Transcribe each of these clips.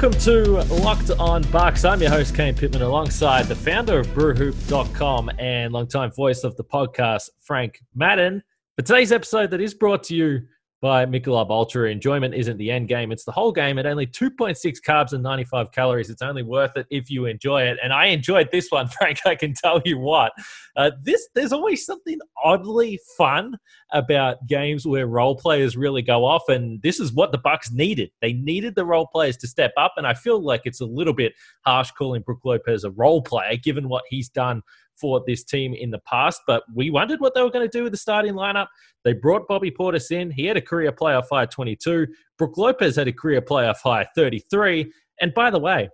Welcome to Locked On Bucks. I'm your host, Kane Pittman, alongside the founder of brewhoop.com and longtime voice of the podcast, Frank Madden. For today's episode, that is brought to you by Michelob Ultra. Enjoyment isn't the end game, it's the whole game at only 2.6 carbs and 95 calories. It's only worth it if you enjoy it. And I enjoyed this one, Frank, I can tell you what. Uh, this There's always something oddly fun about games where role players really go off, and this is what the Bucks needed. They needed the role players to step up, and I feel like it's a little bit harsh calling Brook Lopez a role player, given what he's done for this team in the past, but we wondered what they were going to do with the starting lineup. They brought Bobby Portis in. He had a career playoff high 22. Brook Lopez had a career playoff high 33. And by the way,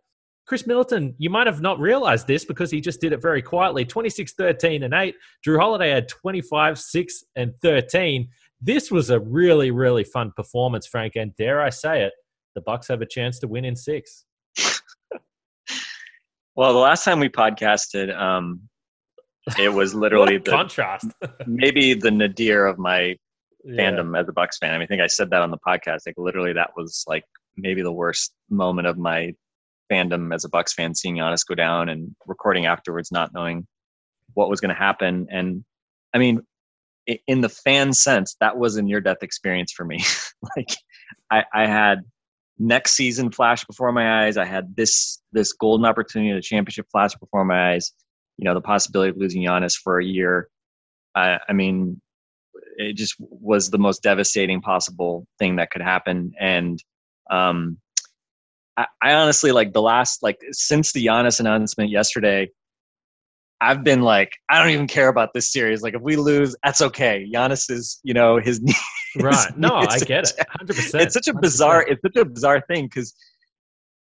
Khris Middleton, you might have not realized this because he just did it very quietly 26, 13, and 8. Jrue Holiday had 25, 6, and 13. This was a really, really fun performance, Frank. And dare I say it, the Bucks have a chance to win in six. well, the last time we podcasted, um, it was literally the contrast. maybe the nadir of my yeah. fandom as a Bucks fan. I mean, I think I said that on the podcast. Like literally, that was like maybe the worst moment of my fandom as a Bucks fan, seeing Giannis go down and recording afterwards, not knowing what was going to happen. And I mean, in the fan sense, that was a near death experience for me. like, I, I had next season flash before my eyes. I had this this golden opportunity, the championship flash before my eyes you know the possibility of losing Giannis for a year. I, I mean, it just was the most devastating possible thing that could happen. And um, I, I honestly like the last like since the Giannis announcement yesterday. I've been like, I don't even care about this series. Like, if we lose, that's okay. Giannis is, you know, his knee. Right. No, I get it. 100%. It's such a bizarre, 100%. it's such a bizarre thing because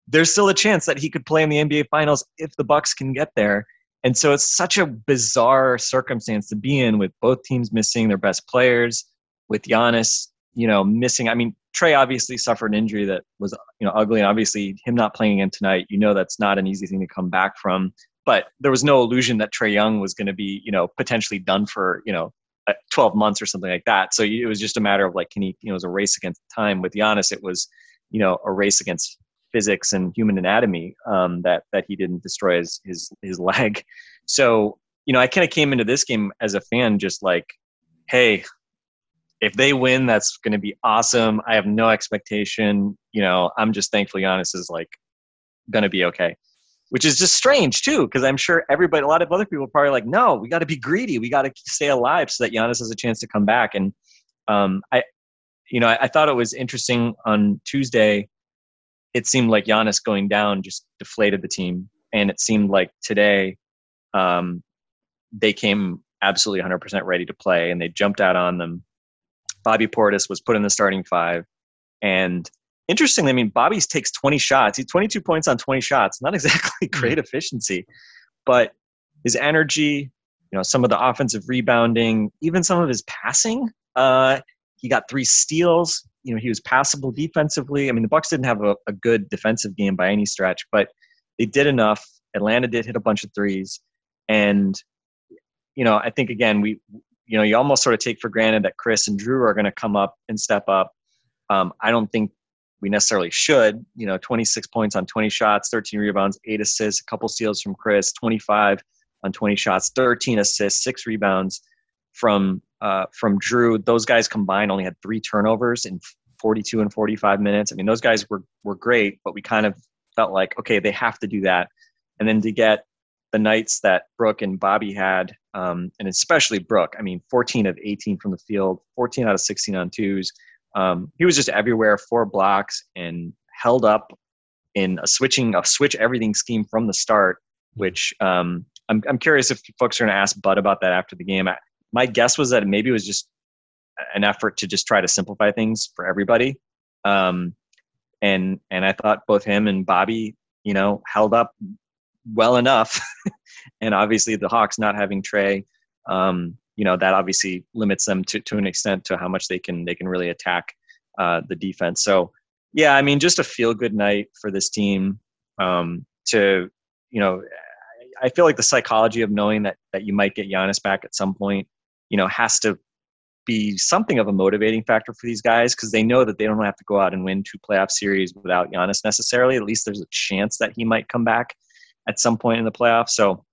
there's still a chance that he could play in the NBA Finals if the Bucks can get there. And so it's such a bizarre circumstance to be in with both teams missing their best players, with Giannis, you know, missing. I mean, Trae obviously suffered an injury that was, you know, ugly. And obviously, him not playing again tonight, you know, that's not an easy thing to come back from. But there was no illusion that Trae Young was going to be, you know, potentially done for, you know, uh, 12 months or something like that. So it was just a matter of like, can he, you know, it was a race against time. With Giannis, it was, you know, a race against physics and human anatomy um, that that he didn't destroy his his, his leg. So you know, I kind of came into this game as a fan, just like, hey, if they win, that's going to be awesome. I have no expectation. You know, I'm just thankful Giannis is like going to be okay, which is just strange too, because I'm sure everybody, a lot of other people, probably like, no, we got to be greedy. We got to stay alive so that Giannis has a chance to come back. And um, I, you know, I, I thought it was interesting on Tuesday it seemed like Giannis going down just deflated the team. And it seemed like today um, they came absolutely 100% ready to play and they jumped out on them. Bobby Portis was put in the starting five. And interestingly, I mean, Bobby takes 20 shots. He's 22 points on 20 shots. Not exactly great efficiency, but his energy, you know, some of the offensive rebounding, even some of his passing. Uh, he got three steals you know he was passable defensively. I mean, the Bucks didn't have a, a good defensive game by any stretch, but they did enough. Atlanta did hit a bunch of threes, and you know I think again we you know you almost sort of take for granted that Khris and Jrue are going to come up and step up. Um, I don't think we necessarily should. You know, 26 points on 20 shots, 13 rebounds, eight assists, a couple steals from Khris, 25 on 20 shots, 13 assists, six rebounds from uh, from Jrue. Those guys combined only had three turnovers in 42 and 45 minutes. I mean, those guys were were great, but we kind of felt like okay, they have to do that. And then to get the nights that Brook and Bobby had, um, and especially Brook. I mean, 14 of 18 from the field, 14 out of 16 on twos. Um, he was just everywhere, four blocks, and held up in a switching a switch everything scheme from the start, which um, I'm I'm curious if folks are going to ask Bud about that after the game. I, my guess was that maybe it was just an effort to just try to simplify things for everybody. Um, and and I thought both him and Bobby, you know, held up well enough. and obviously, the Hawks not having Trae, um, you know, that obviously limits them to to an extent to how much they can they can really attack uh, the defense. So yeah, I mean, just a feel good night for this team. Um, to you know, I feel like the psychology of knowing that that you might get Giannis back at some point, you know, has to be something of a motivating factor for these guys because they know that they don't have to go out and win two playoff series without Giannis necessarily. At least there's a chance that he might come back at some point in the playoffs. So,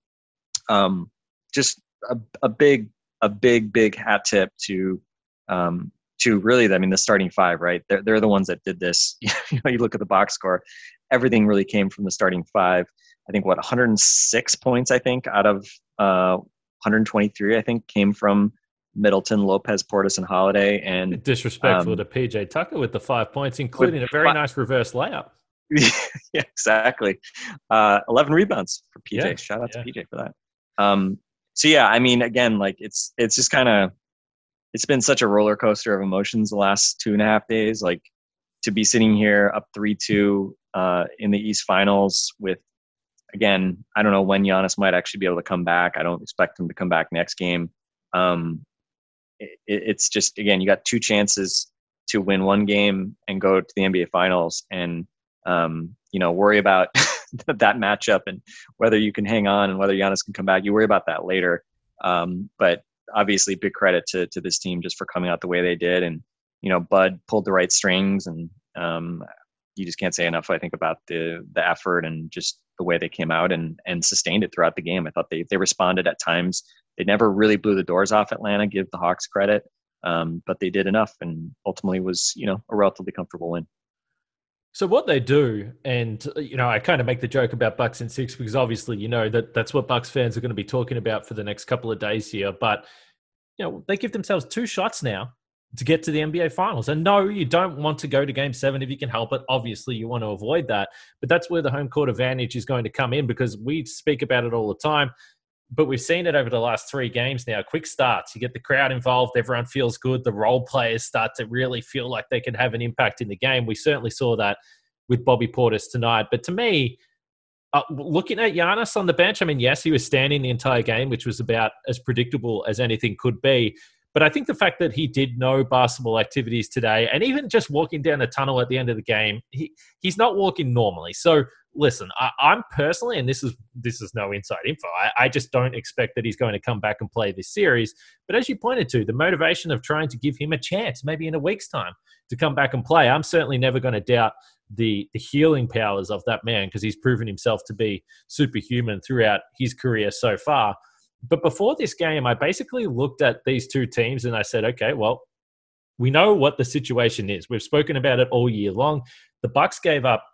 um, just a, a big, a big, big hat tip to um, to really, I mean, the starting five, right? They're, they're the ones that did this. you know, you look at the box score, everything really came from the starting five. I think what 106 points, I think, out of uh, 123, I think, came from Middleton, Lopez, Portis, and Holiday. And disrespectful um, to PJ Tucker with the five points, including a very nice reverse layup. yeah, exactly. Uh, 11 rebounds for PJ. Yeah, Shout out yeah. to PJ for that. Um, so yeah, I mean, again, like it's it's just kind of it's been such a roller coaster of emotions the last two and a half days. Like to be sitting here up three two uh, in the East Finals with again, I don't know when Giannis might actually be able to come back. I don't expect him to come back next game. Um, it, it's just again, you got two chances to win one game and go to the NBA Finals, and um, you know worry about that matchup and whether you can hang on and whether Giannis can come back. You worry about that later. Um, but obviously, big credit to to this team just for coming out the way they did, and you know Bud pulled the right strings, and um, you just can't say enough. I think about the the effort and just the way they came out and and sustained it throughout the game. I thought they they responded at times. They never really blew the doors off Atlanta. Give the Hawks credit, um, but they did enough, and ultimately was you know a relatively comfortable win. So what they do, and you know, I kind of make the joke about Bucks in six because obviously you know that that's what Bucks fans are going to be talking about for the next couple of days here. But you know, they give themselves two shots now to get to the NBA Finals. And no, you don't want to go to Game Seven if you can help it. Obviously, you want to avoid that, but that's where the home court advantage is going to come in because we speak about it all the time. But we've seen it over the last three games now. Quick starts, you get the crowd involved, everyone feels good. The role players start to really feel like they can have an impact in the game. We certainly saw that with Bobby Portis tonight. But to me, uh, looking at Giannis on the bench, I mean, yes, he was standing the entire game, which was about as predictable as anything could be. But I think the fact that he did no basketball activities today, and even just walking down the tunnel at the end of the game, he, he's not walking normally. So listen, I, am personally, and this is this is no inside info. I, I, just don't expect that he's going to come back and play this series. But as you pointed to, the motivation of trying to give him a chance, maybe in a week's time, to come back and play, I'm certainly never going to doubt the the healing powers of that man because he's proven himself to be superhuman throughout his career so far. But before this game, I basically looked at these two teams and I said, okay, well, we know what the situation is. We've spoken about it all year long. The Bucks gave up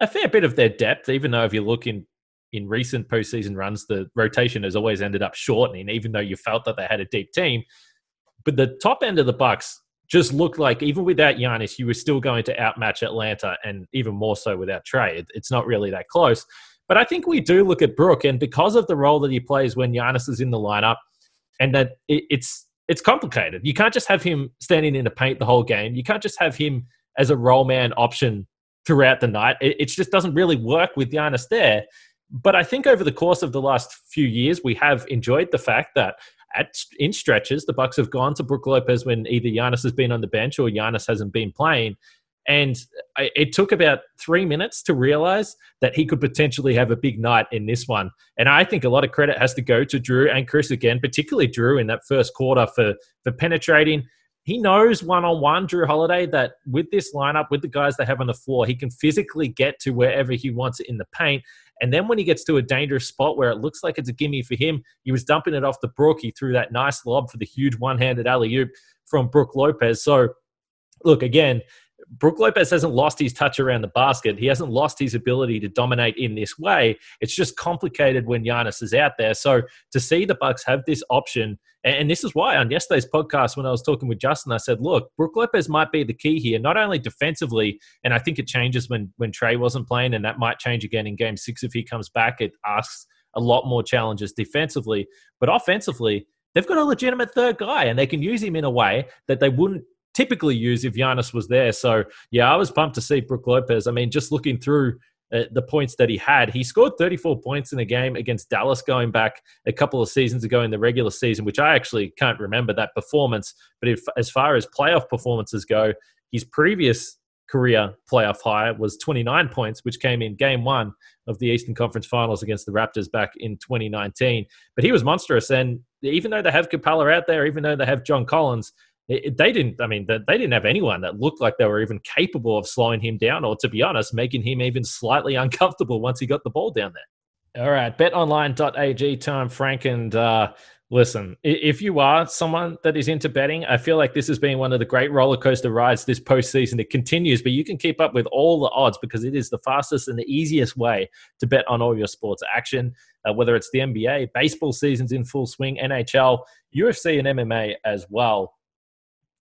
a fair bit of their depth, even though if you look in in recent postseason runs, the rotation has always ended up shortening, even though you felt that they had a deep team. But the top end of the Bucks just looked like even without Giannis, you were still going to outmatch Atlanta, and even more so without Trae. It, it's not really that close. But I think we do look at Brook, and because of the role that he plays when Giannis is in the lineup, and that it, it's it's complicated. You can't just have him standing in the paint the whole game. You can't just have him as a role man option throughout the night. It, it just doesn't really work with Giannis there. But I think over the course of the last few years, we have enjoyed the fact that at in stretches, the Bucks have gone to Brook Lopez when either Giannis has been on the bench or Giannis hasn't been playing, and it took about three minutes to realize that he could potentially have a big night in this one. And I think a lot of credit has to go to Jrue and Khris again, particularly Jrue in that first quarter for, for penetrating. He knows one on one, Jrue Holiday, that with this lineup, with the guys they have on the floor, he can physically get to wherever he wants it in the paint. And then when he gets to a dangerous spot where it looks like it's a gimme for him, he was dumping it off the Brook. He threw that nice lob for the huge one handed alley oop from Brook Lopez. So, look, again, Brook Lopez hasn't lost his touch around the basket. He hasn't lost his ability to dominate in this way. It's just complicated when Giannis is out there. So to see the Bucks have this option, and this is why on yesterday's podcast when I was talking with Justin, I said, look, Brook Lopez might be the key here, not only defensively, and I think it changes when when Trae wasn't playing, and that might change again in Game Six if he comes back. It asks a lot more challenges defensively. But offensively, they've got a legitimate third guy, and they can use him in a way that they wouldn't typically use if Giannis was there. So yeah, I was pumped to see Brook Lopez. I mean, just looking through uh, the points that he had. He scored 34 points in a game against Dallas going back a couple of seasons ago in the regular season, which I actually can't remember that performance. But if, as far as playoff performances go, his previous career playoff high was 29 points, which came in game one of the Eastern Conference Finals against the Raptors back in 2019. But he was monstrous. And even though they have Capela out there, even though they have John Collins, it, they didn't. I mean, they didn't have anyone that looked like they were even capable of slowing him down, or to be honest, making him even slightly uncomfortable once he got the ball down there. All right, betonline.ag time, Frank, and uh, listen, if you are someone that is into betting, I feel like this has been one of the great roller coaster rides this postseason. It continues, but you can keep up with all the odds because it is the fastest and the easiest way to bet on all your sports action. Uh, whether it's the NBA, baseball season's in full swing, NHL, UFC, and MMA as well.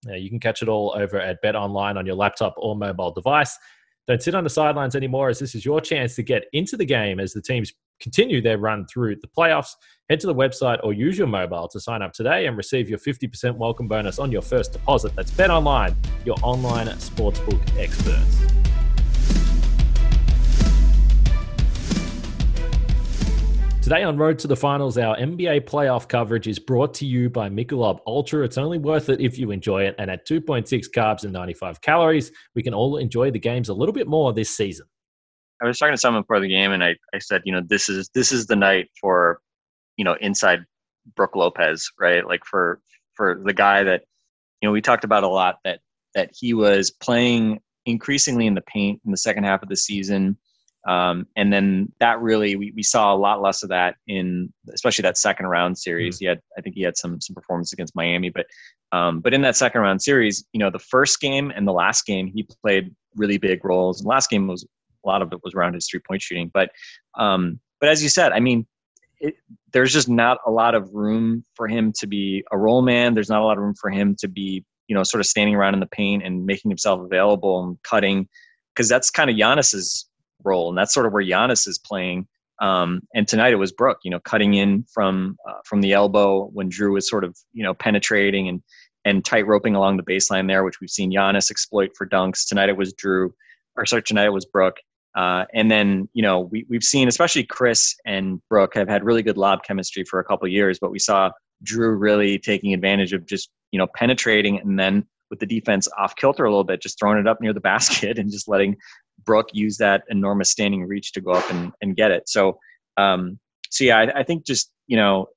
Uh, you can catch it all over at Bet Online on your laptop or mobile device. Don't sit on the sidelines anymore, as this is your chance to get into the game as the teams continue their run through the playoffs. Head to the website or use your mobile to sign up today and receive your 50% welcome bonus on your first deposit. That's Bet Online, your online sportsbook experts. Today on Road to the Finals, our NBA playoff coverage is brought to you by Michelob Ultra. It's only worth it if you enjoy it. And at 2.6 carbs and 95 calories, we can all enjoy the games a little bit more this season. I was talking to someone before the game, and I, I said, you know, this is this is the night for, you know, inside Brook Lopez, right? Like for for the guy that, you know, we talked about a lot that that he was playing increasingly in the paint in the second half of the season um, and then that really, we, we saw a lot less of that in, especially that second round series. Mm-hmm. He had, I think he had some some performance against Miami, but um, but in that second round series, you know, the first game and the last game, he played really big roles. And last game was a lot of it was around his three point shooting, but um, but as you said, I mean, it, there's just not a lot of room for him to be a role man. There's not a lot of room for him to be, you know, sort of standing around in the paint and making himself available and cutting, because that's kind of Giannis's role, and that's sort of where Giannis is playing. Um, and tonight it was Brook, you know, cutting in from uh, from the elbow when Jrue was sort of you know penetrating and and tight roping along the baseline there, which we've seen Giannis exploit for dunks. Tonight it was Jrue, or sorry, tonight it was Brook. Uh, and then you know we we've seen especially Khris and Brook have had really good lob chemistry for a couple years, but we saw Jrue really taking advantage of just you know penetrating and then with the defense off kilter a little bit, just throwing it up near the basket and just letting Brook use that enormous standing reach to go up and, and get it. So, um, so yeah, I, I think just you know,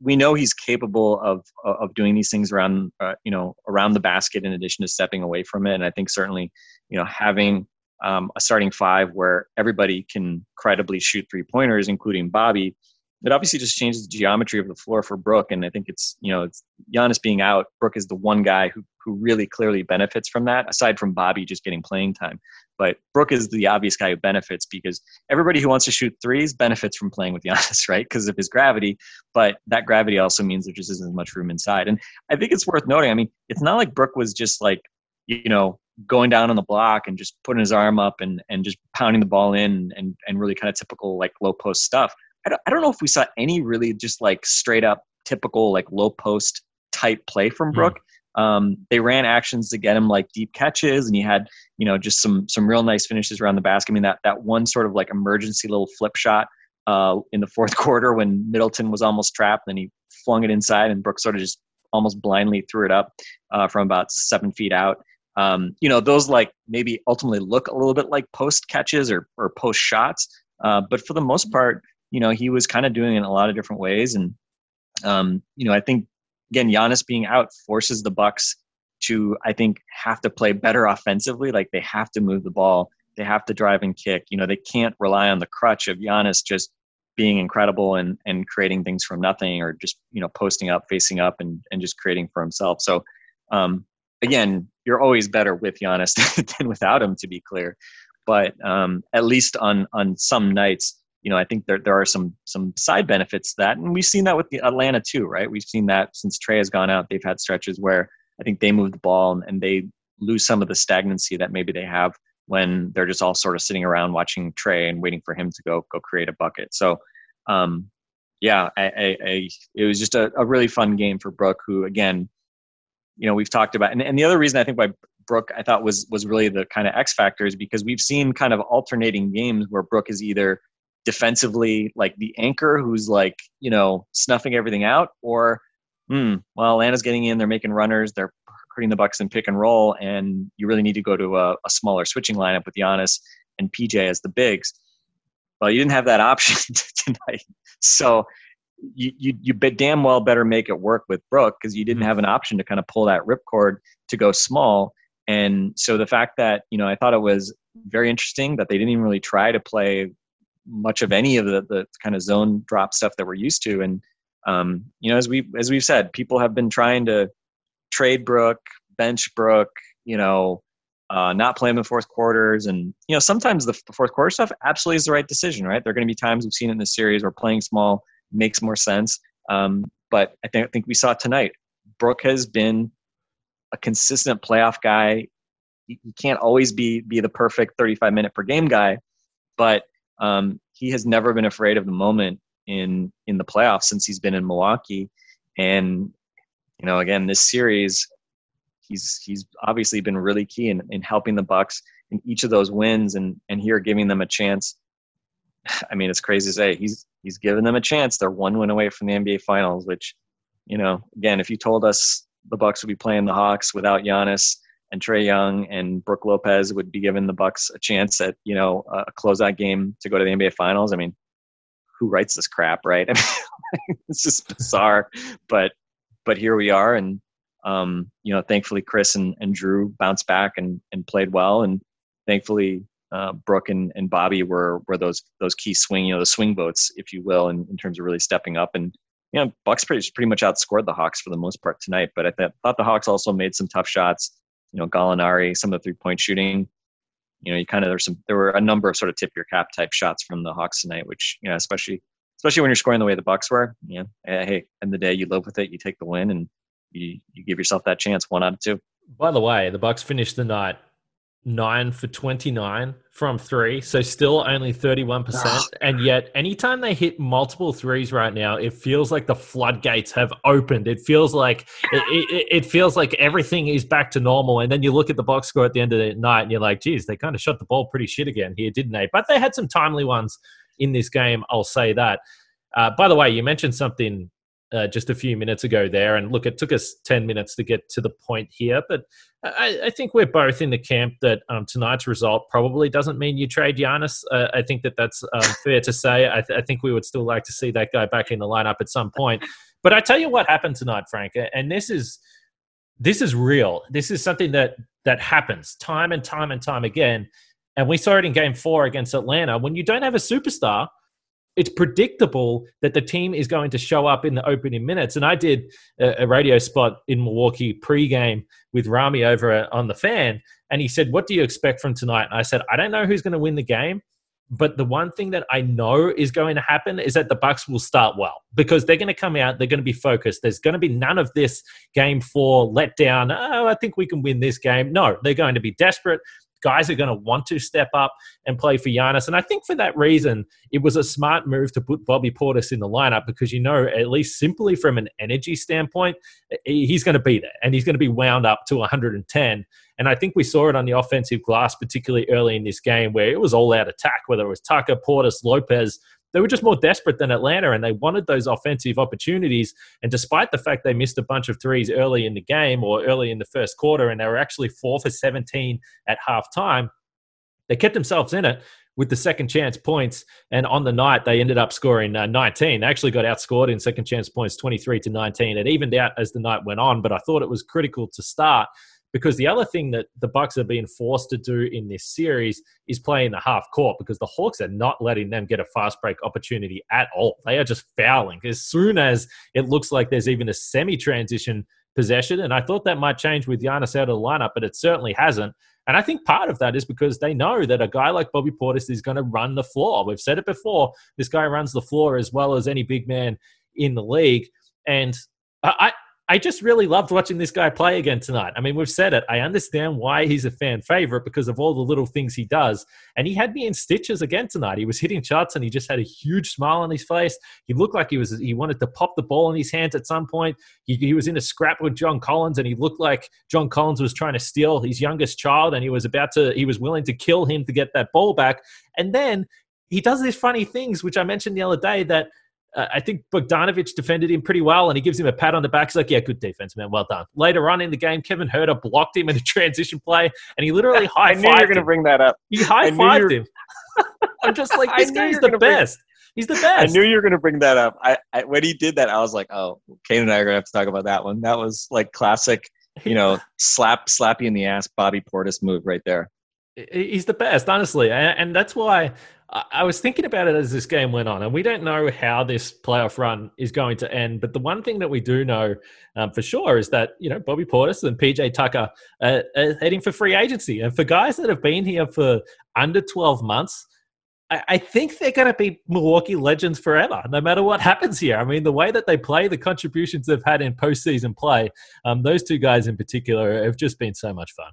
we know he's capable of of doing these things around uh, you know around the basket in addition to stepping away from it. And I think certainly you know having um, a starting five where everybody can credibly shoot three pointers, including Bobby, it obviously just changes the geometry of the floor for Brook. And I think it's, you know, it's Giannis being out. Brook is the one guy who, who really clearly benefits from that, aside from Bobby just getting playing time. But Brook is the obvious guy who benefits because everybody who wants to shoot threes benefits from playing with Giannis, right? Because of his gravity. But that gravity also means there just isn't as much room inside. And I think it's worth noting. I mean, it's not like Brook was just like, you know, going down on the block and just putting his arm up and, and just pounding the ball in and, and really kind of typical like low post stuff. I don't, I don't know if we saw any really just like straight up typical like low post type play from hmm. Brook. Mm. Um, they ran actions to get him like deep catches, and he had you know just some some real nice finishes around the basket. I mean that that one sort of like emergency little flip shot uh, in the fourth quarter when Middleton was almost trapped, and he flung it inside, and Brook sort of just almost blindly threw it up uh, from about seven feet out. Um, you know those like maybe ultimately look a little bit like post catches or or post shots, uh, but for the most part, you know, he was kind of doing it in a lot of different ways. And, um, you know, I think, again, Giannis being out forces the Bucks to, I think, have to play better offensively. Like they have to move the ball. They have to drive and kick. You know, they can't rely on the crutch of Giannis just being incredible and, and creating things from nothing or just, you know, posting up, facing up and, and just creating for himself. So, um, again, you're always better with Giannis than without him, to be clear. But um, at least on on some nights, you know, I think there, there are some some side benefits to that, and we've seen that with the Atlanta too, right? We've seen that since Trae has gone out, they've had stretches where I think they move the ball and, and they lose some of the stagnancy that maybe they have when they're just all sort of sitting around watching Trae and waiting for him to go go create a bucket. So, um, yeah, I, I, I, it was just a, a, really fun game for Brook, who again, you know, we've talked about, and, and the other reason I think why Brook I thought was was really the kind of X factor is because we've seen kind of alternating games where Brook is either defensively like the anchor who's like you know snuffing everything out, or hmm, well, Atlanta's getting in, they're making runners, they're hurting the Bucks in pick and roll, and you really need to go to a, a smaller switching lineup with Giannis and PJ as the bigs. Well, you didn't have that option tonight. So you, you, you damn well better make it work with Brook because you didn't mm-hmm. have an option to kind of pull that ripcord to go small. And so the fact that, you know, I thought it was very interesting that they didn't even really try to play much of any of the, the kind of zone drop stuff that we're used to. And, um, you know, as we, as we've said, people have been trying to trade Brook, bench Brook, you know, uh, not play him in fourth quarters. And, you know, sometimes the, fourth quarter stuff absolutely is the right decision, right? There are going to be times we've seen in the series where playing small makes more sense. Um, but I think, I think we saw tonight, Brook has been a consistent playoff guy. He can't always be, be the perfect 35 minute per game guy, but um, he has never been afraid of the moment in, in the playoffs since he's been in Milwaukee. And, you know, again, this series, he's he's obviously been really key in, in helping the Bucks in each of those wins and and here giving them a chance. I mean, it's crazy to say he's he's given them a chance. They're one win away from the NBA Finals, which, you know, again, if you told us the Bucks would be playing the Hawks without Giannis and Trae Young and Brook Lopez would be giving the Bucks a chance at you know a closeout game to go to the NBA Finals. I mean, who writes this crap, right? I mean, it's just bizarre, but but here we are, and um, you know, thankfully Khris and, and Jrue bounced back and, and played well, and thankfully uh, Brook and, and Bobby were were those those key swing, you know, the swing votes, if you will, in, in terms of really stepping up. And you know, Bucks pretty, pretty much outscored the Hawks for the most part tonight. But I th- thought the Hawks also made some tough shots. You know, Gallinari, some of the three point shooting. You know, you kind of there's some there were a number of sort of tip your cap type shots from the Hawks tonight, which you know, especially especially when you're scoring the way the Bucks were. You know, eh, hey, in the day you live with it, you take the win, and you, you give yourself that chance one out of two. By the way, the Bucks finished the night nine for 29 from three, so still only 31%. Ah. and yet, anytime they hit multiple threes right now, it feels like the floodgates have opened. It feels like it, it, it, feels like everything is back to normal. And then you look at the box score at the end of the night, and you're like, geez, they kind of shot the ball pretty shit again here, didn't they? But they had some timely ones in this game. I'll say that. Uh, by the way, you mentioned something uh, just a few minutes ago there. And look, it took us 10 minutes to get to the point here, but I, I think we're both in the camp that um, tonight's result probably doesn't mean you trade Giannis. Uh, I think that that's um, fair to say. I, th- I, think we would still like to see that guy back in the lineup at some point. But I tell you what happened tonight, Frank, and this is this is real. This is something that that happens time and time and time again. And we saw it in Game Four against Atlanta. When you don't have a superstar, it's predictable that the team is going to show up in the opening minutes. And I did a, a radio spot in Milwaukee pregame with Rami over on the fan, and he said, "What do you expect from tonight?" And I said, "I don't know who's going to win the game." But the one thing that I know is going to happen is that the Bucks will start well because they're going to come out. They're going to be focused. There's going to be none of this game four letdown. Oh, I think we can win this game. No, they're going to be desperate guys are going to want to step up and play for Giannis. And I think for that reason, it was a smart move to put Bobby Portis in the lineup because you know, at least simply from an energy standpoint, he's going to be there and he's going to be wound up to 110. And I think we saw it on the offensive glass, particularly early in this game, where it was all out attack, whether it was Tucker, Portis, Lopez they were just more desperate than Atlanta and they wanted those offensive opportunities. And despite the fact they missed a bunch of threes early in the game or early in the first quarter, and they were actually four for 17 at halftime, they kept themselves in it with the second chance points. And on the night, they ended up scoring uh, 19. They actually got outscored in second chance points 23 to 19. It evened out as the night went on, but I thought it was critical to start because the other thing that the Bucks are being forced to do in this series is play in the half court because the Hawks are not letting them get a fast break opportunity at all. They are just fouling as soon as it looks like there's even a semi transition possession. And I thought that might change with Giannis out of the lineup, but it certainly hasn't. And I think part of that is because they know that a guy like Bobby Portis is going to run the floor. We've said it before. This guy runs the floor as well as any big man in the league. And I, I just really loved watching this guy play again tonight. I mean, we've said it. I understand why he's a fan favorite because of all the little things he does. And he had me in stitches again tonight. He was hitting shots and he just had a huge smile on his face. He looked like he was he wanted to pop the ball in his hands at some point. He, he was in a scrap with John Collins and he looked like John Collins was trying to steal his youngest child and he was about to he was willing to kill him to get that ball back. And then he does these funny things, which I mentioned the other day that uh, I think Bogdanovich defended him pretty well, and he gives him a pat on the back. He's like, "Yeah, good defense, man. Well done." Later on in the game, Kevin Huerter blocked him in a transition play, and he literally high fived. I knew you were going to bring that up. He high fived him. I'm just like, this guy's the best. Bring, He's the best. I knew you were going to bring that up. I, I, when he did that, I was like, "Oh, Kane and I are going to have to talk about that one." That was like classic, you know, slap slappy in the ass Bobby Portis move right there. He's the best, honestly, and, and that's why I was thinking about it as this game went on, and we don't know how this playoff run is going to end. But the one thing that we do know um, for sure is that you know Bobby Portis and PJ Tucker are, are, heading for free agency, and for guys that have been here for under twelve months, I, I think they're going to be Milwaukee legends forever, no matter what happens here. I mean, the way that they play, the contributions they've had in postseason play, um, those two guys in particular have just been so much fun.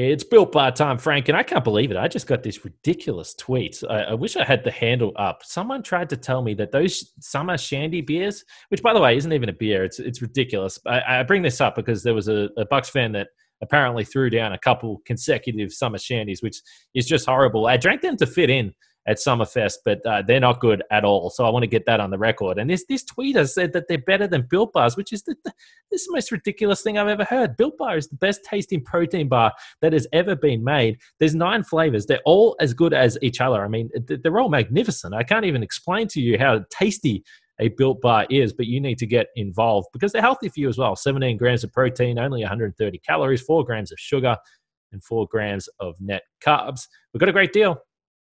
It's Built Bar time Frank, and I can't believe it. I just got this ridiculous tweet. I, I, wish I had the handle up. Someone tried to tell me that those summer shandy beers, which by the way isn't even a beer, it's it's ridiculous. I, I bring this up because there was a, a Bucks fan that apparently threw down a couple consecutive summer shandies, which is just horrible. I drank them to fit in, at Summerfest, but uh, they're not good at all. So I want to get that on the record. And this this tweeter said that they're better than Built Bars, which is the, the, this is the most ridiculous thing I've ever heard. Built Bar is the best tasting protein bar that has ever been made. There's nine flavors. They're all as good as each other. I mean, they're all magnificent. I can't even explain to you how tasty a built bar is, but you need to get involved because they're healthy for you as well. 17 grams of protein, only 130 calories, 4 grams of sugar, and 4 grams of net carbs. We've got a great deal.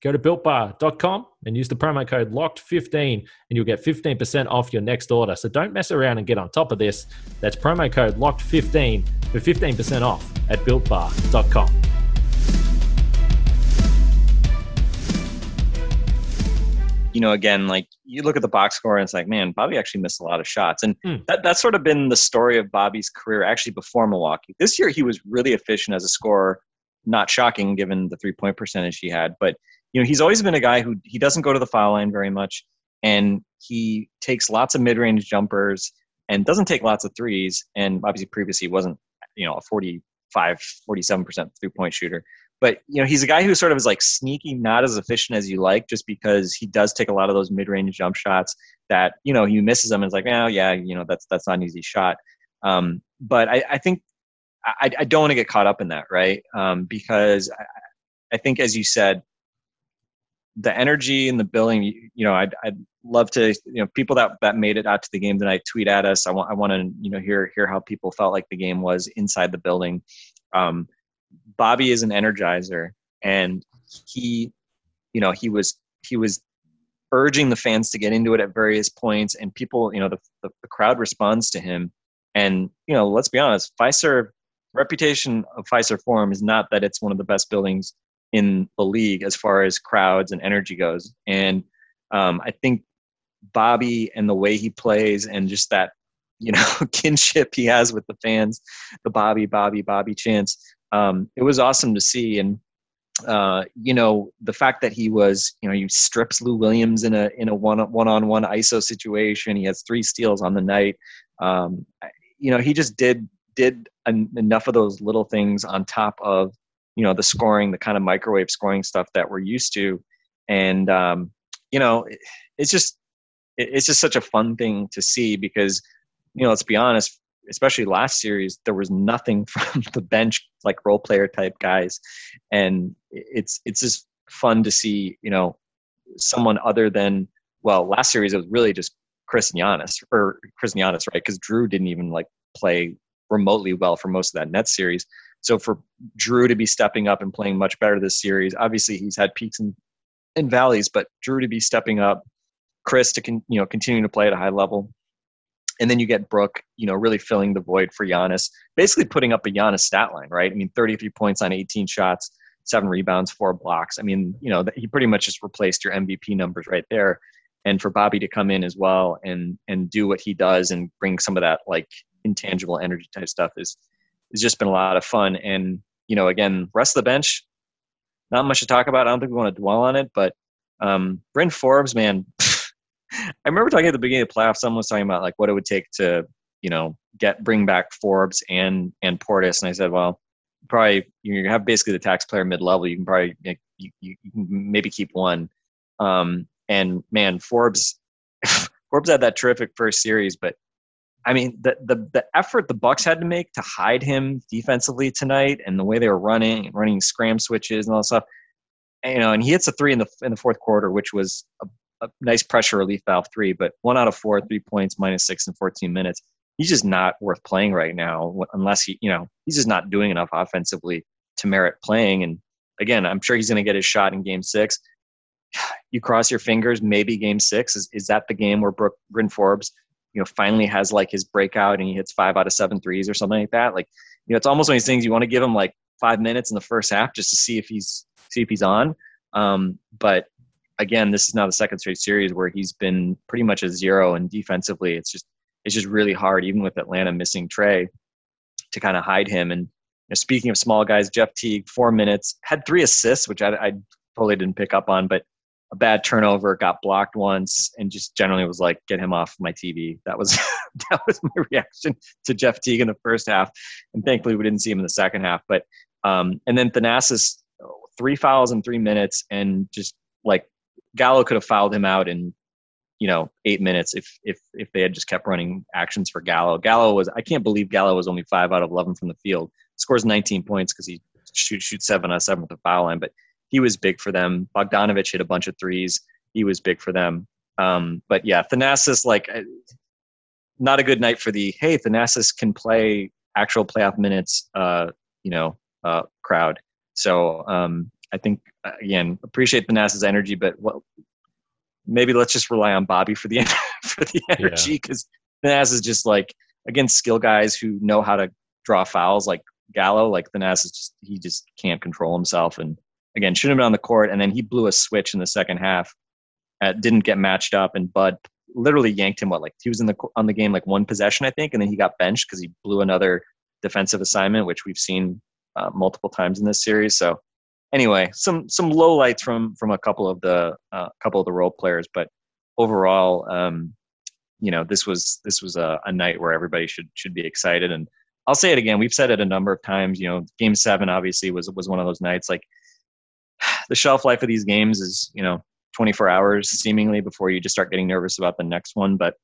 Go to builtbar.com and use the promo code LOCKED15 and you'll get 15% off your next order. So don't mess around and get on top of this. That's promo code LOCKED15 for 15% off at builtbar.com. You know, again, like you look at the box score and it's like, man, Bobby actually missed a lot of shots. And mm. that, that's sort of been the story of Bobby's career actually before Milwaukee. This year, he was really efficient as a scorer. Not shocking given the three point percentage he had, but you know, he's always been a guy who he doesn't go to the foul line very much, and he takes lots of mid-range jumpers and doesn't take lots of threes. And obviously, previously, he wasn't you know a 45, 47 percent three-point shooter. But you know, he's a guy who sort of is like sneaky, not as efficient as you like, just because he does take a lot of those mid-range jump shots that you know he misses them and it's like, oh yeah, you know that's that's not an easy shot. Um, but I, I think I, I, don't want to get caught up in that, right? Um, because I, I, think, as you said, the energy and the building, you, know I'd, I'd love to you know people that that made it out to the game tonight tweet at us. I want i want to you know hear hear how people felt like the game was inside the building. Um, bobby is an energizer and he you know he was he was urging the fans to get into it at various points and people you know the, the, the crowd responds to him. And you know let's be honest Fiserv reputation of Fiserv Forum is not that it's one of the best buildings in the league as far as crowds and energy goes. And um, I think Bobby and the way he plays and just that you know kinship he has with the fans, the Bobby, Bobby, Bobby chants. Um, it was awesome to see, and uh, you know the fact that he was, you know, he strips Lou Williams in a in a one one on one ISO situation. He has three steals on the night. Um, you know, he just did did en- enough of those little things on top of you know the scoring the kind of microwave scoring stuff that we're used to. And um, you know it's just it's just such a fun thing to see because you know let's be honest especially last series there was nothing from the bench like role player type guys. And it's it's just fun to see you know someone other than well last series it was really just Khris Giannis or Khris Giannis right? Because Jrue didn't even like play remotely well for most of that net series so for Jrue to be stepping up and playing much better this series, obviously he's had peaks and, and valleys, but Jrue to be stepping up, Khris to con, you know continue to play at a high level, and then you get Brook, you know, really filling the void for Giannis, basically putting up a Giannis stat line, right? I mean, 33 points on 18 shots, seven rebounds, four blocks. I mean, you know, he pretty much just replaced your MVP numbers right there. And for Bobby to come in as well and and do what he does and bring some of that like intangible energy type stuff is has just been a lot of fun. And you know, again, rest of the bench, not much to talk about. I don't think we want to dwell on it, but um, Bryn Forbes, man, I remember talking at the beginning of the playoffs. Someone was talking about like what it would take to you know get bring back Forbes and and Portis, and I said, well, probably you have basically the tax player mid level. You can probably you, you, you can maybe keep one. Um, and man, Forbes Forbes had that terrific first series, but I mean the the the effort the Bucks had to make to hide him defensively tonight, and the way they were running running scram switches and all that stuff. And, you know, and he hits a three in the in the fourth quarter, which was a, a nice pressure relief valve three, but one out of four, three points, minus six in 14 minutes. He's just not worth playing right now unless he, you know, he's just not doing enough offensively to merit playing. And again, I'm sure he's going to get his shot in game six you cross your fingers, maybe game six is, is that the game where Brook Bryn Forbes, you know, finally has like his breakout and he hits five out of seven threes or something like that. Like, you know, it's almost one of these things you want to give him like five minutes in the first half just to see if he's see if he's on. Um, but again, this is now the second straight series where he's been pretty much a zero and defensively it's just it's just really hard, even with Atlanta missing Trae to kind of hide him. And you know, speaking of small guys, Jeff Teague, four minutes, had three assists, which I, I totally didn't pick up on, but a bad turnover, got blocked once, and just generally was like, "Get him off my TV." That was that was my reaction to Jeff Teague in the first half, and thankfully we didn't see him in the second half. But um, and then Thanasis, three fouls in three minutes, and just like Gallo could have fouled him out in you know eight minutes if if if they had just kept running actions for Gallo. Gallo was I can't believe Gallo was only five out of eleven from the field. Scores 19 points because he shoots shoot seven out of seven with the foul line, but he was big for them. Bogdanovich hit a bunch of threes. He was big for them. Um, but yeah, Thanasis, like, not a good night for the, hey, Thanasis can play actual playoff minutes, uh, you know, uh, crowd. So um, I think, again, appreciate Thanasis' energy, but well, maybe let's just rely on Bobby for the, for the energy because yeah. Thanasis is just like, against skill guys who know how to draw fouls like Gallo, like Thanasis just, he just can't control himself. And, again should have been on the court, and then he blew a switch in the second half. Uh, didn't get matched up, and Bud literally yanked him. What like he was in the on the game like one possession, I think, and then he got benched because he blew another defensive assignment, which we've seen uh, multiple times in this series. So anyway, some some low lights from from a couple of the uh, couple of the role players, but overall, um, you know, this was this was a, a night where everybody should should be excited. And I'll say it again, we've said it a number of times. You know, Game Seven obviously was was one of those nights. Like the shelf life of these games is you know 24 hours seemingly before you just start getting nervous about the next one but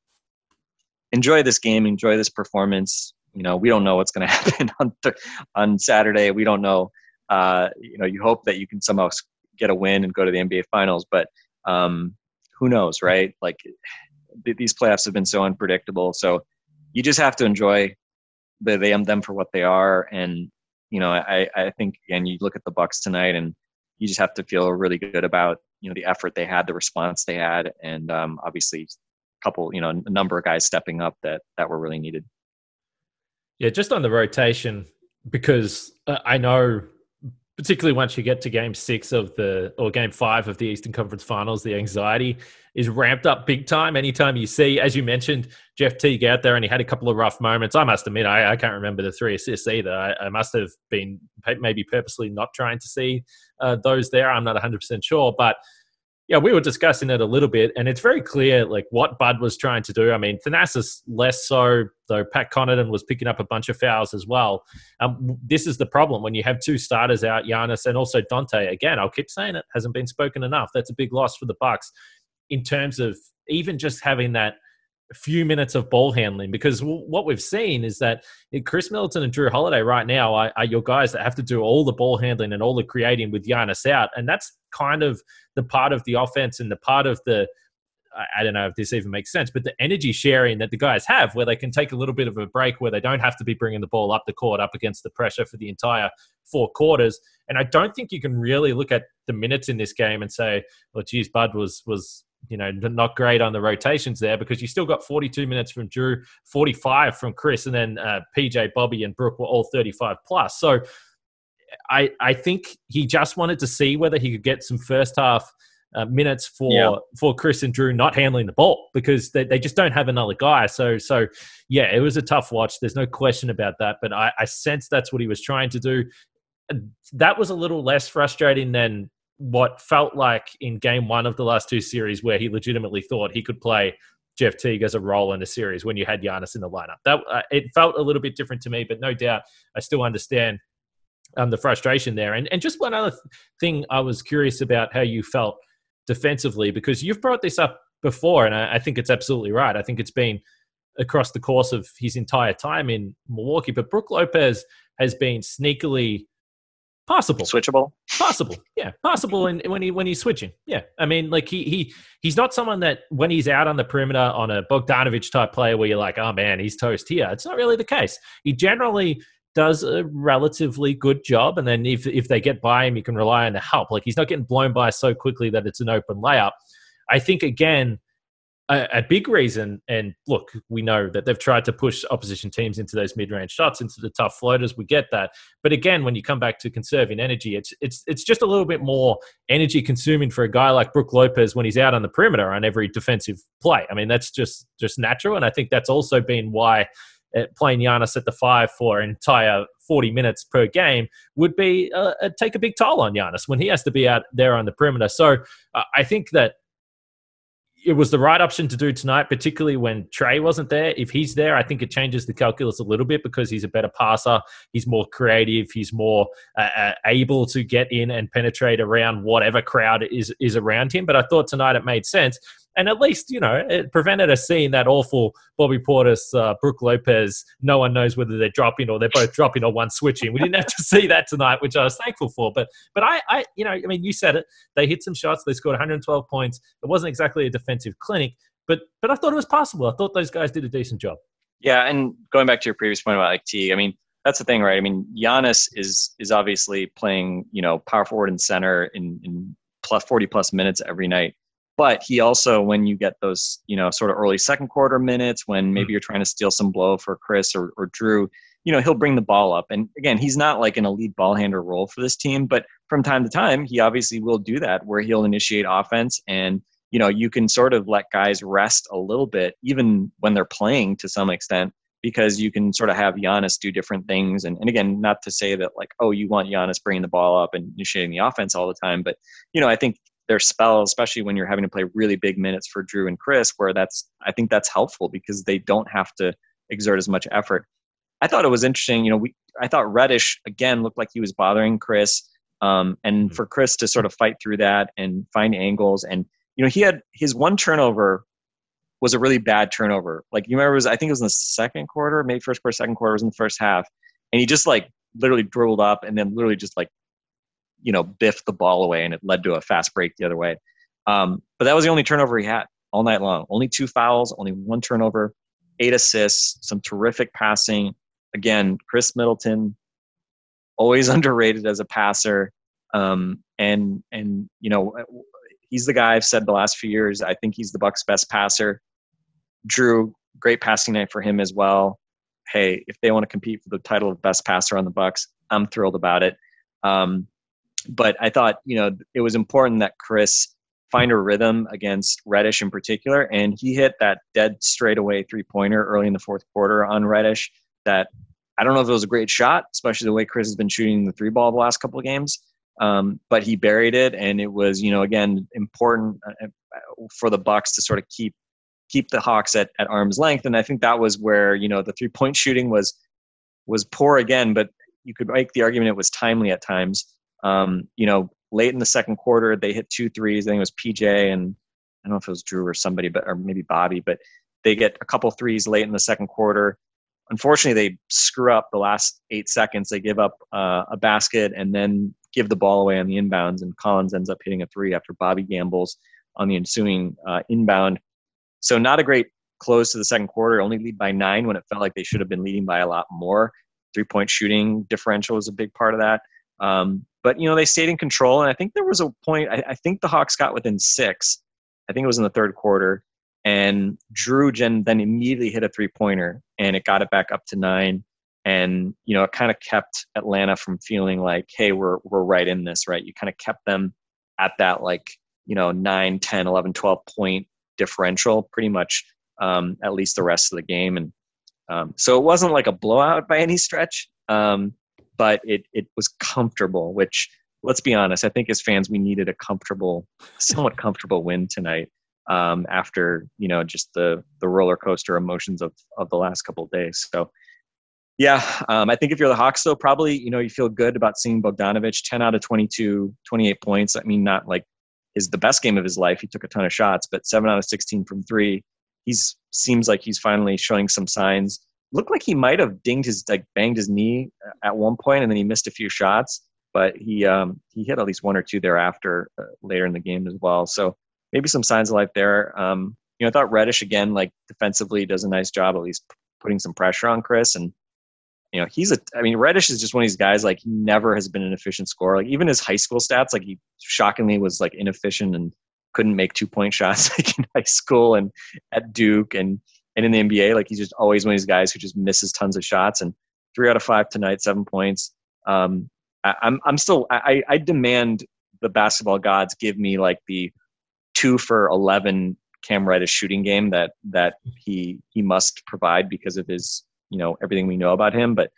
enjoy this game enjoy this performance. You know we don't know what's going to happen on th- on saturday. We don't know uh, you know you hope that you can somehow get a win and go to the nba finals but um, who knows right? Like these playoffs have been so unpredictable so you just have to enjoy the, them them for what they are. And you know i i think again you look at the bucks tonight and you just have to feel really good about you know the effort they had, the response they had, and um, obviously a couple you know a number of guys stepping up that that were really needed. Yeah, just on the rotation because uh, I know particularly once you get to game six of the or game five of the Eastern Conference Finals, the anxiety is ramped up big time. Anytime you see, as you mentioned, Jeff Teague out there and he had a couple of rough moments. I must admit, I, I can't remember the three assists either. I, I, must have been maybe purposely not trying to see uh, those there. I'm not 100% sure, but yeah, we were discussing it a little bit, and it's very clear like what Bud was trying to do. I mean, Thanasis less so, though. Pat Connaughton was picking up a bunch of fouls as well. Um, this is the problem when you have two starters out, Giannis and also Donte. Again, I'll keep saying it hasn't been spoken enough. That's a big loss for the Bucks in terms of even just having that few minutes of ball handling because what we've seen is that Khris Middleton and Jrue Holiday right now are, are, your guys that have to do all the ball handling and all the creating with Giannis out, and that's kind of the part of the offense and the part of the I don't know if this even makes sense, but the energy sharing that the guys have, where they can take a little bit of a break, where they don't have to be bringing the ball up the court, up against the pressure for the entire four quarters. And I don't think you can really look at the minutes in this game and say, "Well, geez, Bud was was you know, not great on the rotations there because you still got 42 minutes from Jrue, 45 from Khris, and then uh, PJ, Bobby, and Brook were all 35 plus. So I, I think he just wanted to see whether he could get some first half uh, minutes for yeah. for Khris and Jrue not handling the ball because they, they just don't have another guy. So so yeah, it was a tough watch. There's no question about that. But I, I sense that's what he was trying to do. That was a little less frustrating than what felt like in game one of the last two series, where he legitimately thought he could play Jeff Teague as a role in a series when you had Giannis in the lineup. That uh, it felt a little bit different to me, but no doubt I still understand um, the frustration there. And and just one other thing, I was curious about how you felt defensively because you've brought this up before, and I, I think it's absolutely right. I think it's been across the course of his entire time in Milwaukee, but Brook Lopez has been sneakily possible switchable possible yeah possible and when he when he's switching yeah i mean like he he he's not someone that when he's out on the perimeter on a bogdanovich type player where you're like oh man he's toast here it's not really the case he generally does a relatively good job. And then if, if they get by him, you can rely on the help. Like he's not getting blown by so quickly that it's an open layup. I think, again, a, big reason, and look, we know that they've tried to push opposition teams into those mid range shots, into the tough floaters. We get that. But again, when you come back to conserving energy, it's, it's, it's just a little bit more energy consuming for a guy like Brook Lopez when he's out on the perimeter on every defensive play. I mean, that's just, just natural. And I think that's also been why playing Giannis at the five for an entire 40 minutes per game would be uh, uh, take a big toll on Giannis when he has to be out there on the perimeter. So uh, I think that it was the right option to do tonight, particularly when Trae wasn't there. If he's there, I think it changes the calculus a little bit because he's a better passer. He's more creative. He's more uh, uh able to get in and penetrate around whatever crowd is is around him. But I thought tonight it made sense and at least you know it prevented us seeing that awful Bobby Portis, uh, Brook Lopez. No one knows whether they're dropping or they're both dropping or one switching. We didn't have to see that tonight, which I was thankful for. But but I, I you know I mean you said it. They hit some shots. They scored 112 points. It wasn't exactly a defensive clinic, but but I thought it was possible. I thought those guys did a decent job. Yeah, and going back to your previous point about like T, I mean that's the thing, right? I mean, Giannis is is obviously playing, you know, power forward and center in, in plus 40 plus minutes every night. But he also, when you get those, you know, sort of early second quarter minutes, when mm-hmm. maybe you're trying to steal some blow for Khris or, or Jrue, you know, he'll bring the ball up. And again, he's not like an elite ball handler role for this team, but from time to time, he obviously will do that where he'll initiate offense and, you know, you can sort of let guys rest a little bit, even when they're playing to some extent, because you can sort of have Giannis do different things. And, and again, not to say that like, oh, you want Giannis bringing the ball up and initiating the offense all the time, but, you know, I think there's spells, especially when you're having to play really big minutes for Jrue and Khris, where that's I think that's helpful because they don't have to exert as much effort. I thought it was interesting. You know, we I thought Reddish again looked like he was bothering Khris, um, and mm-hmm. for Khris to sort of fight through that and find angles, and you know, he had his one turnover was a really bad turnover. Like you remember, was I think it was in the second quarter, maybe first quarter, second quarter was in the first half, and he just like literally dribbled up and then literally just like you know, biffed the ball away and it led to a fast break the other way. Um, but that was the only turnover he had all night long. Only two fouls, only one turnover, eight assists, some terrific passing. Again, Khris Middleton, always underrated as a passer. Um, and and you know, he's the guy I've said the last few years. I think he's the Bucks' best passer. Jrue, great passing night for him as well. Hey, if they want to compete for the title of best passer on the Bucks, I'm thrilled about it. Um, but I thought, you know, it was important that Khris find a rhythm against Reddish in particular. And he hit that dead straightaway three pointer early in the fourth quarter on Reddish that I don't know if it was a great shot, especially the way Khris has been shooting the three ball the last couple of games. Um, but he buried it, and it was, you know, again important uh, uh, for the Bucks to sort of keep keep the Hawks at, at arm's length. And I think that was where you know the three point shooting was was poor again, but you could make the argument it was timely at times. Um, you know, late in the second quarter, they hit two threes. I think it was PJ and I don't know if it was Jrue or somebody, but or maybe Bobby, but they get a couple threes late in the second quarter. Unfortunately, they screw up the last eight seconds. They give up uh, a basket and then give the ball away on the inbounds, and Collins ends up hitting a three after Bobby gambles on the ensuing uh, inbound. So not a great close to the second quarter. Only lead by nine when it felt like they should have been leading by a lot more. Three point shooting differential was a big part of that. Um, but you know they stayed in control, and I think there was a point. I, I, think the Hawks got within six. I think it was in the third quarter, and Jrue Jen then immediately hit a three pointer, and it got it back up to nine. And you know it kind of kept Atlanta from feeling like, hey, we're we're right in this, right? You kind of kept them at that like you know 9 10 11 12 point differential pretty much um, at least the rest of the game and um, so it wasn't like a blowout by any stretch um, but it, it was comfortable which let's be honest i think as fans we needed a comfortable somewhat comfortable win tonight um, after you know just the the roller coaster emotions of of the last couple days so yeah, um, I think if you're the Hawks, though, probably you know you feel good about seeing Bogdanovich 10 out of 22, 28 points. I mean, not like is the best game of his life. He took a ton of shots, but seven out of 16 from three. He's seems like he's finally showing some signs. Looked like he might have dinged his like banged his knee at one point, and then he missed a few shots. But he um, he hit at least one or two thereafter uh, later in the game as well. So maybe some signs of life there. Um, you know, I thought Reddish again, like defensively, does a nice job at least putting some pressure on Khris. and you know, he's a, I mean, Reddish is just one of these guys, like, he never has been an efficient scorer. Like, even his high school stats, like, he shockingly was, like, inefficient and couldn't make two point shots, like, in high school and at Duke and, and in the NBA. Like, he's just always one of these guys who just misses tons of shots. And three out of five tonight, seven points. Um, I, I'm, I'm still, I, I demand the basketball gods give me, like, the two for 11 Cam Reddish shooting game that, that he, he must provide because of his, you know everything we know about him but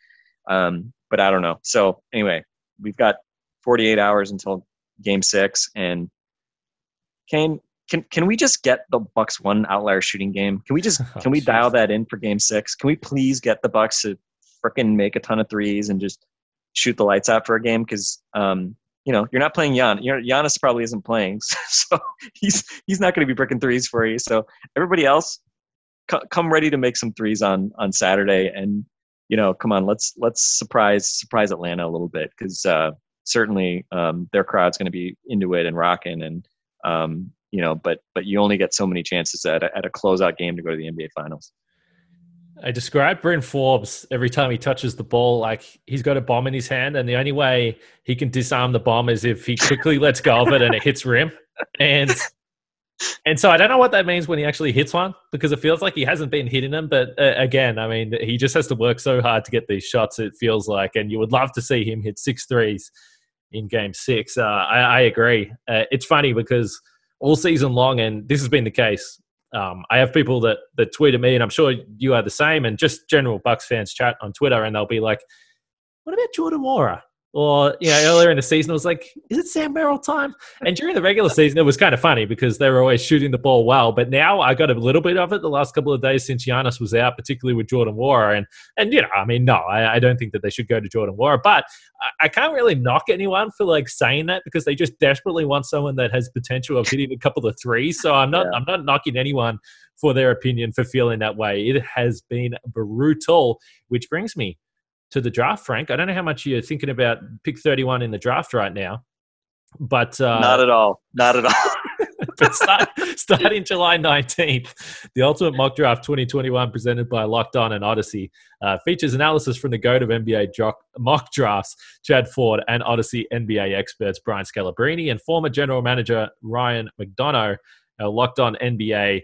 um but i don't know so anyway we've got 48 hours until game six and Kane, can can we just get the bucks one outlier shooting game? Can we just oh, can we dial that in for game six? Can we please get the bucks to freaking make a ton of threes and just shoot the lights out for a game? Because um you know you're not playing Jan. You know, Giannis probably isn't playing, so he's he's not going to be breaking threes for you. So everybody else, come ready to make some threes on on Saturday, and you know, come on, let's let's surprise surprise Atlanta a little bit because uh, certainly um, their crowd's going to be into it and rocking, and um, you know, but but you only get so many chances at a, at a closeout game to go to the NBA Finals. I describe Bryn Forbes every time he touches the ball like he's got a bomb in his hand, and the only way he can disarm the bomb is if he quickly lets go of it and it hits rim. And and so I don't know what that means when he actually hits one because it feels like he hasn't been hitting them. But uh, again, I mean, he just has to work so hard to get these shots. It feels like, and you would love to see him hit six threes in Game Six. Uh, I, I, agree. Uh, it's funny because all season long, and this has been the case. Um, I have people that that tweet at me, and I'm sure you are the same, and just general Bucks fans chat on Twitter, and they'll be like, "What about Jordan Nwora? Or you know earlier in the season it was like is it sam merrill time? And during the regular season it was kind of funny because they were always shooting the ball well. But now i got a little bit of it the last couple of days since Giannis was out particularly with jordan Nwora. and and you know i mean no I, I, don't think that they should go to jordan Nwora, but I, I, can't really knock anyone for like saying that because they just desperately want someone that has potential of hitting a couple of threes. So i'm not yeah. i'm not knocking anyone for their opinion for feeling that way. It has been brutal which brings me to the draft, Frank. I don't know how much you're thinking about pick 31 in the draft right now, but uh, not at all. Not at all. but start, starting July 19th, the Ultimate Mock Draft 2021, presented by Locked On and Odyssey, uh, features analysis from the GOAT of NBA mock drafts, Chad Ford, and Odyssey NBA experts Brian Scalabrine and former general manager Ryan McDonough. Uh, Locked On NBA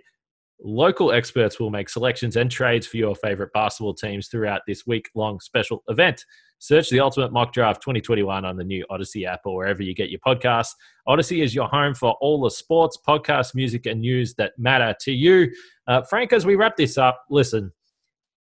Local experts will make selections and trades for your favorite basketball teams throughout this week long special event. Search the Ultimate Mock Draft 2021 on the new Odyssey app or wherever you get your podcasts. Odyssey is your home for all the sports, podcasts, music, and news that matter to you. Uh, Frank, as we wrap this up, listen,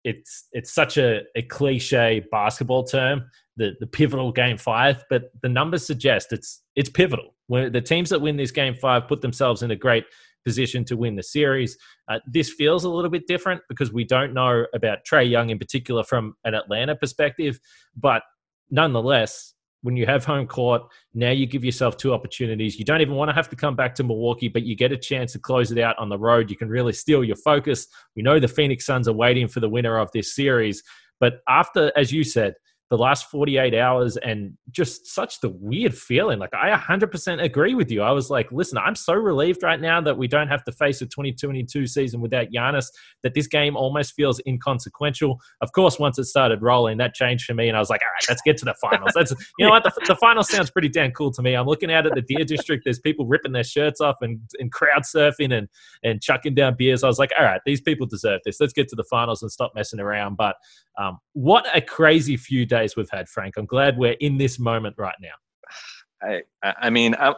it's it's such a, a cliche basketball term, the, the pivotal game five, but the numbers suggest it's it's pivotal. When the teams that win this game five put themselves in a great position to win the series. Uh, this feels a little bit different because we don't know about Trae Young in particular from an Atlanta perspective, but nonetheless, when you have home court, now you give yourself two opportunities. You don't even want to have to come back to Milwaukee, but you get a chance to close it out on the road. You can really steal your focus. We know the Phoenix Suns are waiting for the winner of this series. But after, as you said, the last 48 hours and just such the weird feeling. Like, I 100% agree with you. I was like, listen, I'm so relieved right now that we don't have to face a 2022 season without Giannis, that this game almost feels inconsequential. Of course, once it started rolling, that changed for me. And I was like, all right, let's get to the finals. That's, you know what? The, the final sounds pretty damn cool to me. I'm looking out at the Deer District. There's people ripping their shirts off and, and crowd surfing and, and chucking down beers. I was like, all right, these people deserve this. Let's get to the finals and stop messing around. But um, what a crazy few days we've had, Frank. I'm glad we're in this moment right now. I, I mean, I'm,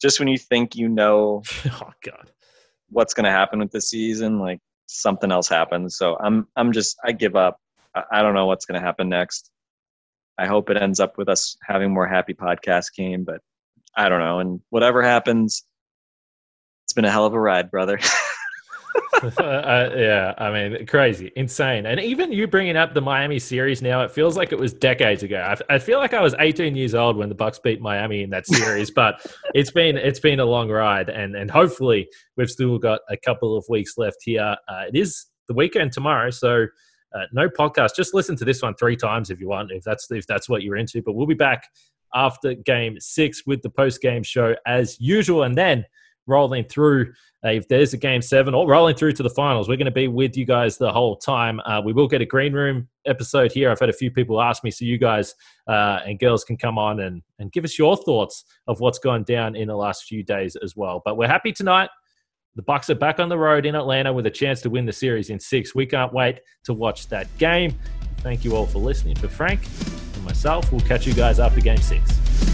just when you think you know oh god what's going to happen with the season, like something else happens. So I'm I'm just I give up. I, I don't know what's going to happen next. I hope it ends up with us having more happy podcast game, but I don't know. And whatever happens, it's been a hell of a ride, brother. uh, yeah, I mean, crazy, insane. And even you bringing up the Miami series now, it feels like it was decades ago. I, I feel like I was 18 years old when the Bucks beat Miami in that series, but it's been it's been a long ride, and and hopefully we've still got a couple of weeks left here. Uh, it is the weekend tomorrow, so. Uh, no podcast. Just listen to this one three times if you want, if that's if that's what you're into. But we'll be back after Game Six with the post game show as usual, and then rolling through uh, if there's a game seven or rolling through to the finals. We're going to be with you guys the whole time. Uh, we will get a green room episode here. I've had a few people ask me, so you guys uh, and girls can come on and, and give us your thoughts of what's gone down in the last few days as well. But we're happy tonight. The Bucks are back on the road in Atlanta with a chance to win the series in six. We can't wait to watch that game. Thank you all for listening. For Frank and myself, we'll catch you guys after game six.